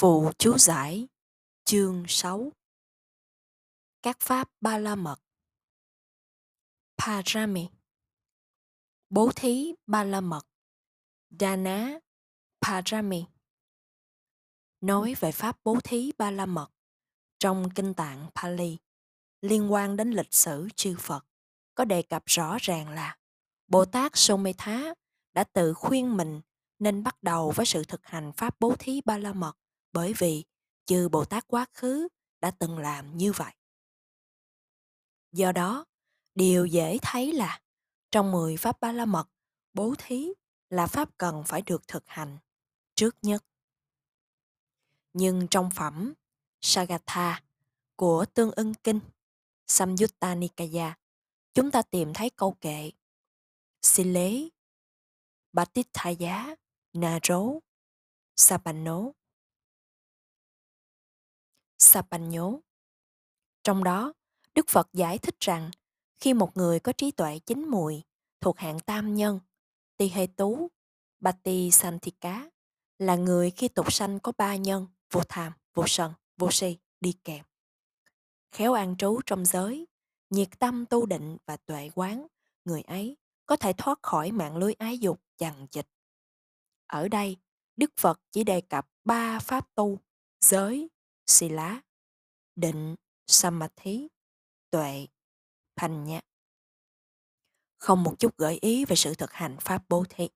Phụ chú giải, Chương 6 Các pháp ba la mật. Parami. Bố thí ba la mật. Dana Parami. Nói về pháp bố thí ba la mật trong kinh tạng Pali liên quan đến lịch sử chư Phật, có đề cập rõ ràng là Bồ Tát Sometha đã tự khuyên mình nên bắt đầu với sự thực hành pháp bố thí ba la mật bởi vì chư Bồ Tát quá khứ đã từng làm như vậy. Do đó, điều dễ thấy là trong 10 pháp ba la mật, bố thí là pháp cần phải được thực hành trước nhất. Nhưng trong phẩm Sagatha của Tương ưng Kinh Samyutta Nikaya, chúng ta tìm thấy câu kệ Sile Bhattithaya Naro Sapano Sapanyo. Trong đó, Đức Phật giải thích rằng khi một người có trí tuệ chín mùi thuộc hạng tam nhân, ti hê tú, bati santika là người khi tục sanh có ba nhân vô tham, vô sân, vô si đi kèm. Khéo an trú trong giới, nhiệt tâm tu định và tuệ quán, người ấy có thể thoát khỏi mạng lưới ái dục chằng chịch. Ở đây, Đức Phật chỉ đề cập ba pháp tu, giới, sila, định, samadhi, tuệ, thành nhạc. Không một chút gợi ý về sự thực hành pháp bố thí.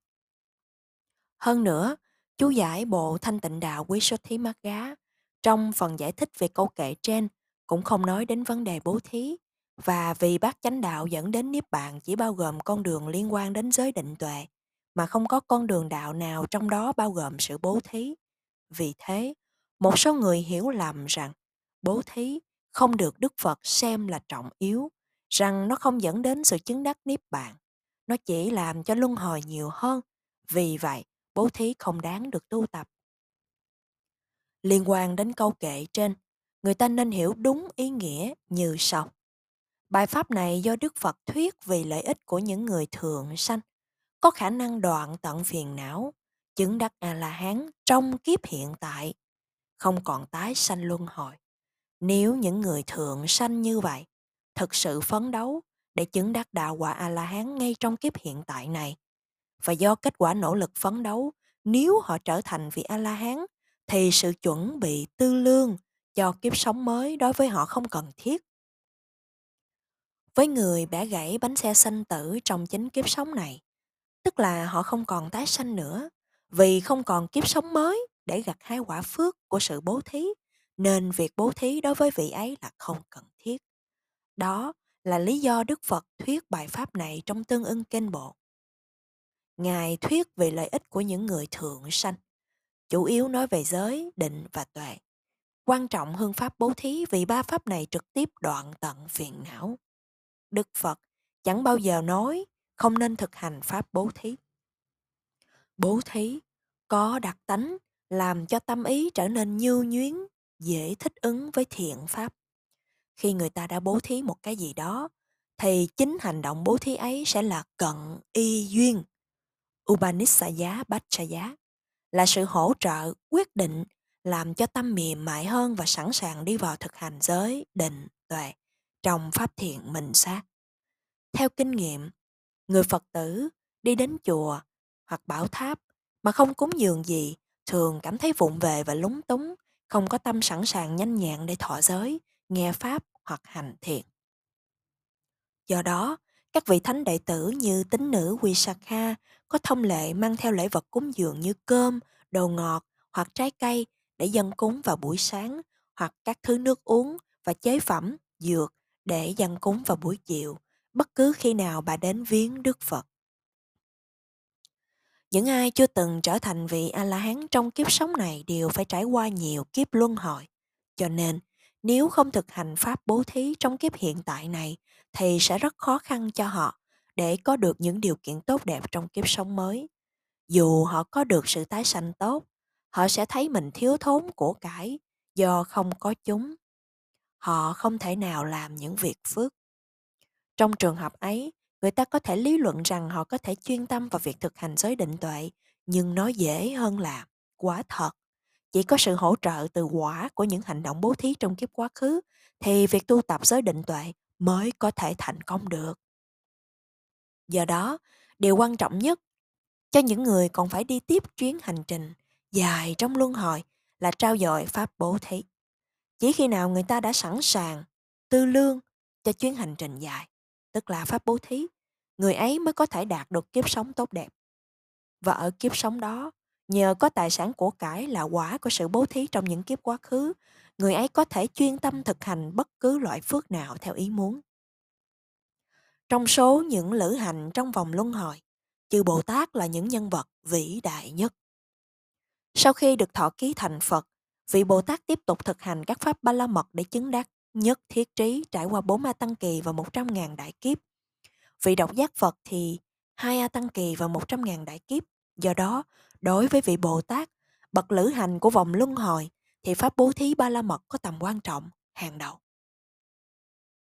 Hơn nữa, chú giải bộ thanh tịnh đạo quý số thí mát gá trong phần giải thích về câu kệ trên cũng không nói đến vấn đề bố thí và vì bát chánh đạo dẫn đến niết bàn chỉ bao gồm con đường liên quan đến giới định tuệ mà không có con đường đạo nào trong đó bao gồm sự bố thí. Vì thế, một số người hiểu lầm rằng bố thí không được Đức Phật xem là trọng yếu, rằng nó không dẫn đến sự chứng đắc niết bàn. Nó chỉ làm cho luân hồi nhiều hơn. Vì vậy, bố thí không đáng được tu tập. Liên quan đến câu kệ trên, người ta nên hiểu đúng ý nghĩa như sau. Bài pháp này do Đức Phật thuyết vì lợi ích của những người thượng sanh, có khả năng đoạn tận phiền não, chứng đắc A-la-hán trong kiếp hiện tại không còn tái sanh luân hồi. Nếu những người thượng sanh như vậy, thực sự phấn đấu để chứng đắc đạo quả A-la-hán ngay trong kiếp hiện tại này, và do kết quả nỗ lực phấn đấu, nếu họ trở thành vị A-la-hán, thì sự chuẩn bị tư lương cho kiếp sống mới đối với họ không cần thiết. Với người bẻ gãy bánh xe sanh tử trong chính kiếp sống này, tức là họ không còn tái sanh nữa, vì không còn kiếp sống mới để gặt hái quả phước của sự bố thí, nên việc bố thí đối với vị ấy là không cần thiết. Đó là lý do Đức Phật thuyết bài pháp này trong tương ưng kinh bộ. Ngài thuyết về lợi ích của những người thượng sanh, chủ yếu nói về giới, định và tuệ. Quan trọng hơn pháp bố thí vì ba pháp này trực tiếp đoạn tận phiền não. Đức Phật chẳng bao giờ nói không nên thực hành pháp bố thí. Bố thí có đặc tánh làm cho tâm ý trở nên nhu nhuyến, dễ thích ứng với thiện pháp. Khi người ta đã bố thí một cái gì đó, thì chính hành động bố thí ấy sẽ là cận y duyên. Upanisaya Bachaya là sự hỗ trợ quyết định làm cho tâm mềm mại hơn và sẵn sàng đi vào thực hành giới, định, tuệ trong pháp thiện mình sát. Theo kinh nghiệm, người Phật tử đi đến chùa hoặc bảo tháp mà không cúng dường gì thường cảm thấy vụng về và lúng túng, không có tâm sẵn sàng nhanh nhẹn để thọ giới, nghe pháp hoặc hành thiện. Do đó, các vị thánh đệ tử như tín nữ Quy Kha có thông lệ mang theo lễ vật cúng dường như cơm, đồ ngọt hoặc trái cây để dân cúng vào buổi sáng hoặc các thứ nước uống và chế phẩm, dược để dân cúng vào buổi chiều, bất cứ khi nào bà đến viếng Đức Phật. Những ai chưa từng trở thành vị A-la-hán trong kiếp sống này đều phải trải qua nhiều kiếp luân hồi. Cho nên, nếu không thực hành pháp bố thí trong kiếp hiện tại này thì sẽ rất khó khăn cho họ để có được những điều kiện tốt đẹp trong kiếp sống mới. Dù họ có được sự tái sanh tốt, họ sẽ thấy mình thiếu thốn của cải do không có chúng. Họ không thể nào làm những việc phước. Trong trường hợp ấy, người ta có thể lý luận rằng họ có thể chuyên tâm vào việc thực hành giới định tuệ nhưng nó dễ hơn là quả thật chỉ có sự hỗ trợ từ quả của những hành động bố thí trong kiếp quá khứ thì việc tu tập giới định tuệ mới có thể thành công được. Do đó, điều quan trọng nhất cho những người còn phải đi tiếp chuyến hành trình dài trong luân hồi là trao dồi pháp bố thí. Chỉ khi nào người ta đã sẵn sàng tư lương cho chuyến hành trình dài, tức là pháp bố thí, người ấy mới có thể đạt được kiếp sống tốt đẹp. Và ở kiếp sống đó, nhờ có tài sản của cải là quả của sự bố thí trong những kiếp quá khứ, người ấy có thể chuyên tâm thực hành bất cứ loại phước nào theo ý muốn. Trong số những lữ hành trong vòng luân hồi, chư Bồ Tát là những nhân vật vĩ đại nhất. Sau khi được thọ ký thành Phật, vị Bồ Tát tiếp tục thực hành các pháp ba la mật để chứng đắc nhất thiết trí trải qua bốn A Tăng Kỳ và một trăm ngàn đại kiếp. Vị độc giác Phật thì hai A Tăng Kỳ và một trăm ngàn đại kiếp. Do đó, đối với vị Bồ Tát, bậc lữ hành của vòng luân hồi thì pháp bố thí ba la mật có tầm quan trọng hàng đầu.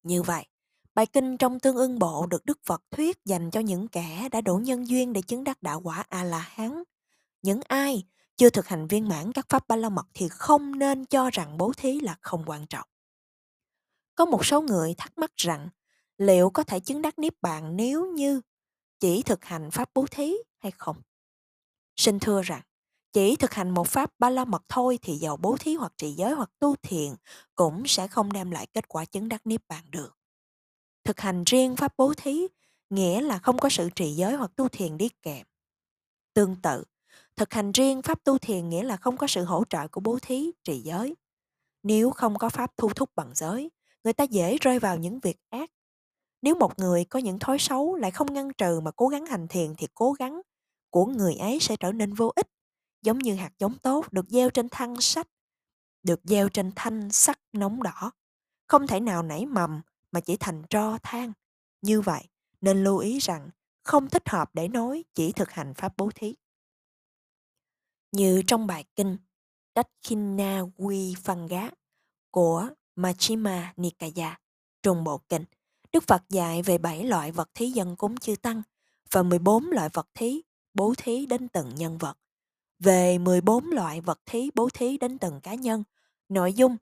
Như vậy, bài kinh trong tương ưng bộ được Đức Phật thuyết dành cho những kẻ đã đủ nhân duyên để chứng đắc đạo quả A-la-hán. Những ai chưa thực hành viên mãn các pháp ba la mật thì không nên cho rằng bố thí là không quan trọng. Có một số người thắc mắc rằng liệu có thể chứng đắc niết bàn nếu như chỉ thực hành pháp bố thí hay không? Xin thưa rằng, chỉ thực hành một pháp ba la mật thôi thì giàu bố thí hoặc trì giới hoặc tu thiện cũng sẽ không đem lại kết quả chứng đắc niết bàn được. Thực hành riêng pháp bố thí nghĩa là không có sự trì giới hoặc tu thiền đi kèm. Tương tự, thực hành riêng pháp tu thiền nghĩa là không có sự hỗ trợ của bố thí, trì giới. Nếu không có pháp thu thúc bằng giới, người ta dễ rơi vào những việc ác. Nếu một người có những thói xấu lại không ngăn trừ mà cố gắng hành thiền thì cố gắng của người ấy sẽ trở nên vô ích, giống như hạt giống tốt được gieo trên thanh sắt, được gieo trên thanh sắt nóng đỏ, không thể nào nảy mầm mà chỉ thành tro than. Như vậy, nên lưu ý rằng không thích hợp để nói chỉ thực hành pháp bố thí. Như trong bài kinh Dakshina Quy Phan Gá của Machima Nikaya, trùng bộ kinh, Đức Phật dạy về 7 loại vật thí dân cúng chư tăng và 14 loại vật thí bố thí đến từng nhân vật. Về 14 loại vật thí bố thí đến từng cá nhân, nội dung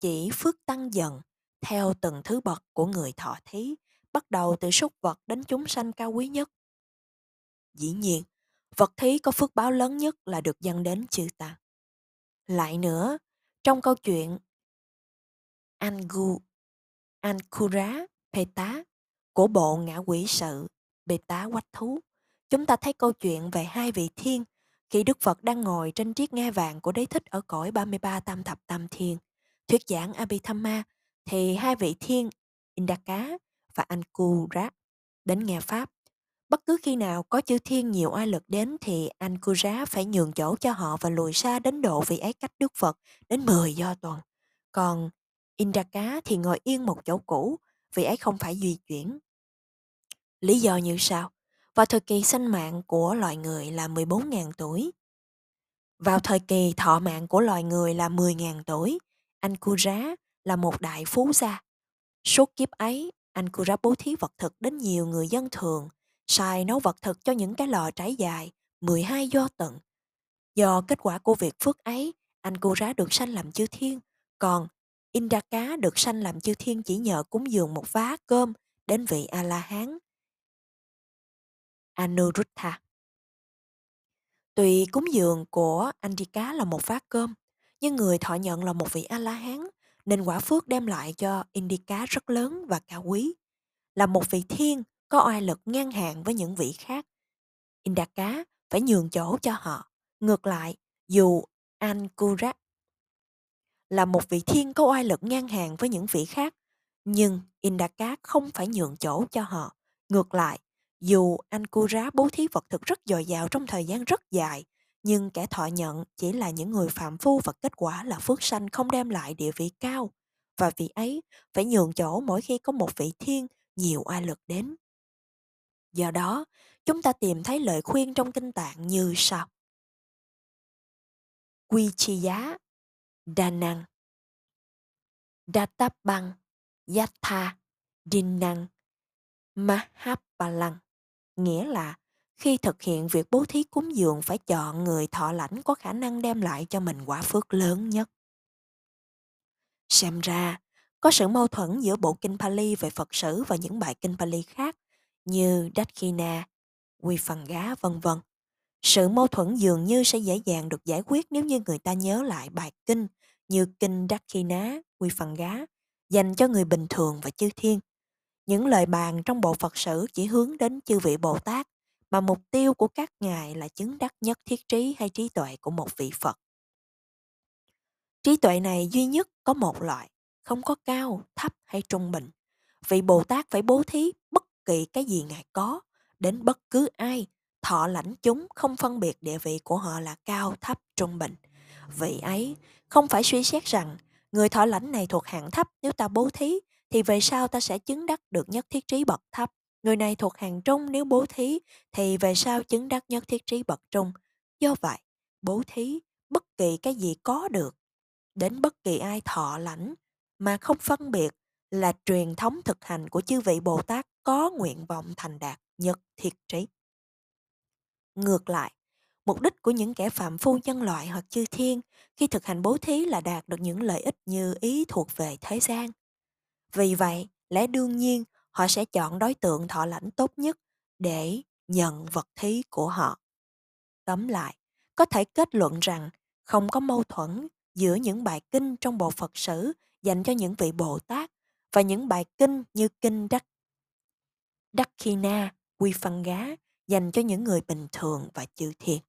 chỉ phước tăng dần theo từng thứ bậc của người thọ thí, bắt đầu từ súc vật đến chúng sanh cao quý nhất. Dĩ nhiên, vật thí có phước báo lớn nhất là được dâng đến chư tăng. Lại nữa, trong câu chuyện Angu, Ankura Peta của bộ ngã quỷ sự Beta Quách Thú, chúng ta thấy câu chuyện về hai vị thiên khi Đức Phật đang ngồi trên chiếc ngai vàng của đế thích ở cõi 33 tam thập tam thiên. Thuyết giảng Abhidhamma thì hai vị thiên Indaka và Ankura đến nghe Pháp. Bất cứ khi nào có chư thiên nhiều oai lực đến thì Ankura phải nhường chỗ cho họ và lùi xa đến độ vị ấy cách Đức Phật đến 10 do tuần. Còn Indaka thì ngồi yên một chỗ cũ, vì ấy không phải di chuyển. Lý do như sau? Vào thời kỳ sinh mạng của loài người là 14.000 tuổi. Vào thời kỳ thọ mạng của loài người là 10.000 tuổi, anh Kura là một đại phú gia. Suốt kiếp ấy, anh Kura bố thí vật thực đến nhiều người dân thường, xài nấu vật thực cho những cái lò trái dài, 12 do tận. Do kết quả của việc phước ấy, anh Kura được sanh làm chư thiên, còn Indaka được sanh làm chư thiên chỉ nhờ cúng dường một vá cơm đến vị A-la-hán. Anuruddha Tùy cúng dường của Andika là một vá cơm, nhưng người thọ nhận là một vị A-la-hán, nên quả phước đem lại cho Indika rất lớn và cao quý. Là một vị thiên có oai lực ngang hàng với những vị khác. Indaka phải nhường chỗ cho họ. Ngược lại, dù Ankurat là một vị thiên có oai lực ngang hàng với những vị khác, nhưng Indaka không phải nhường chỗ cho họ. Ngược lại, dù Ankura bố thí vật thực rất dồi dào trong thời gian rất dài, nhưng kẻ thọ nhận chỉ là những người phạm phu và kết quả là phước sanh không đem lại địa vị cao. Và vị ấy phải nhường chỗ mỗi khi có một vị thiên nhiều oai lực đến. Do đó, chúng ta tìm thấy lời khuyên trong kinh tạng như sau. Quy chi giá đa năng đa táp băng yatha đinh năng mahapalang nghĩa là Khi thực hiện việc bố thí cúng dường phải chọn người thọ lãnh có khả năng đem lại cho mình quả phước lớn nhất. Xem ra, có sự mâu thuẫn giữa bộ kinh Pali về Phật sử và những bài kinh Pali khác như Dakshina, Vipanga, vân vân. Sự mâu thuẫn dường như sẽ dễ dàng được giải quyết nếu như người ta nhớ lại bài kinh như kinh Dakkina, quy phần gá, dành cho người bình thường và chư thiên. Những lời bàn trong bộ Phật sử chỉ hướng đến chư vị Bồ Tát mà mục tiêu của các ngài là chứng đắc nhất thiết trí hay trí tuệ của một vị Phật. Trí tuệ này duy nhất có một loại, không có cao, thấp hay trung bình. Vị Bồ Tát phải bố thí bất kỳ cái gì ngài có đến bất cứ ai, thọ lãnh chúng không phân biệt địa vị của họ là cao, thấp, trung bình. Vị ấy không phải suy xét rằng người thọ lãnh này thuộc hạng thấp nếu ta bố thí thì về sau ta sẽ chứng đắc được nhất thiết trí bậc thấp. Người này thuộc hàng trung nếu bố thí thì về sau chứng đắc nhất thiết trí bậc trung. Do vậy, bố thí bất kỳ cái gì có được đến bất kỳ ai thọ lãnh mà không phân biệt là truyền thống thực hành của chư vị Bồ Tát có nguyện vọng thành đạt nhất thiết trí. Ngược lại, mục đích của những kẻ phạm phu nhân loại hoặc chư thiên khi thực hành bố thí là đạt được những lợi ích như ý thuộc về thế gian. Vì vậy, lẽ đương nhiên họ sẽ chọn đối tượng thọ lãnh tốt nhất để nhận vật thí của họ. Tóm lại, có thể kết luận rằng không có mâu thuẫn giữa những bài kinh trong bộ Phật sử dành cho những vị Bồ Tát và những bài kinh như kinh Đắc Dakkhina, Quy Phân Gá dành cho những người bình thường và chư thiên.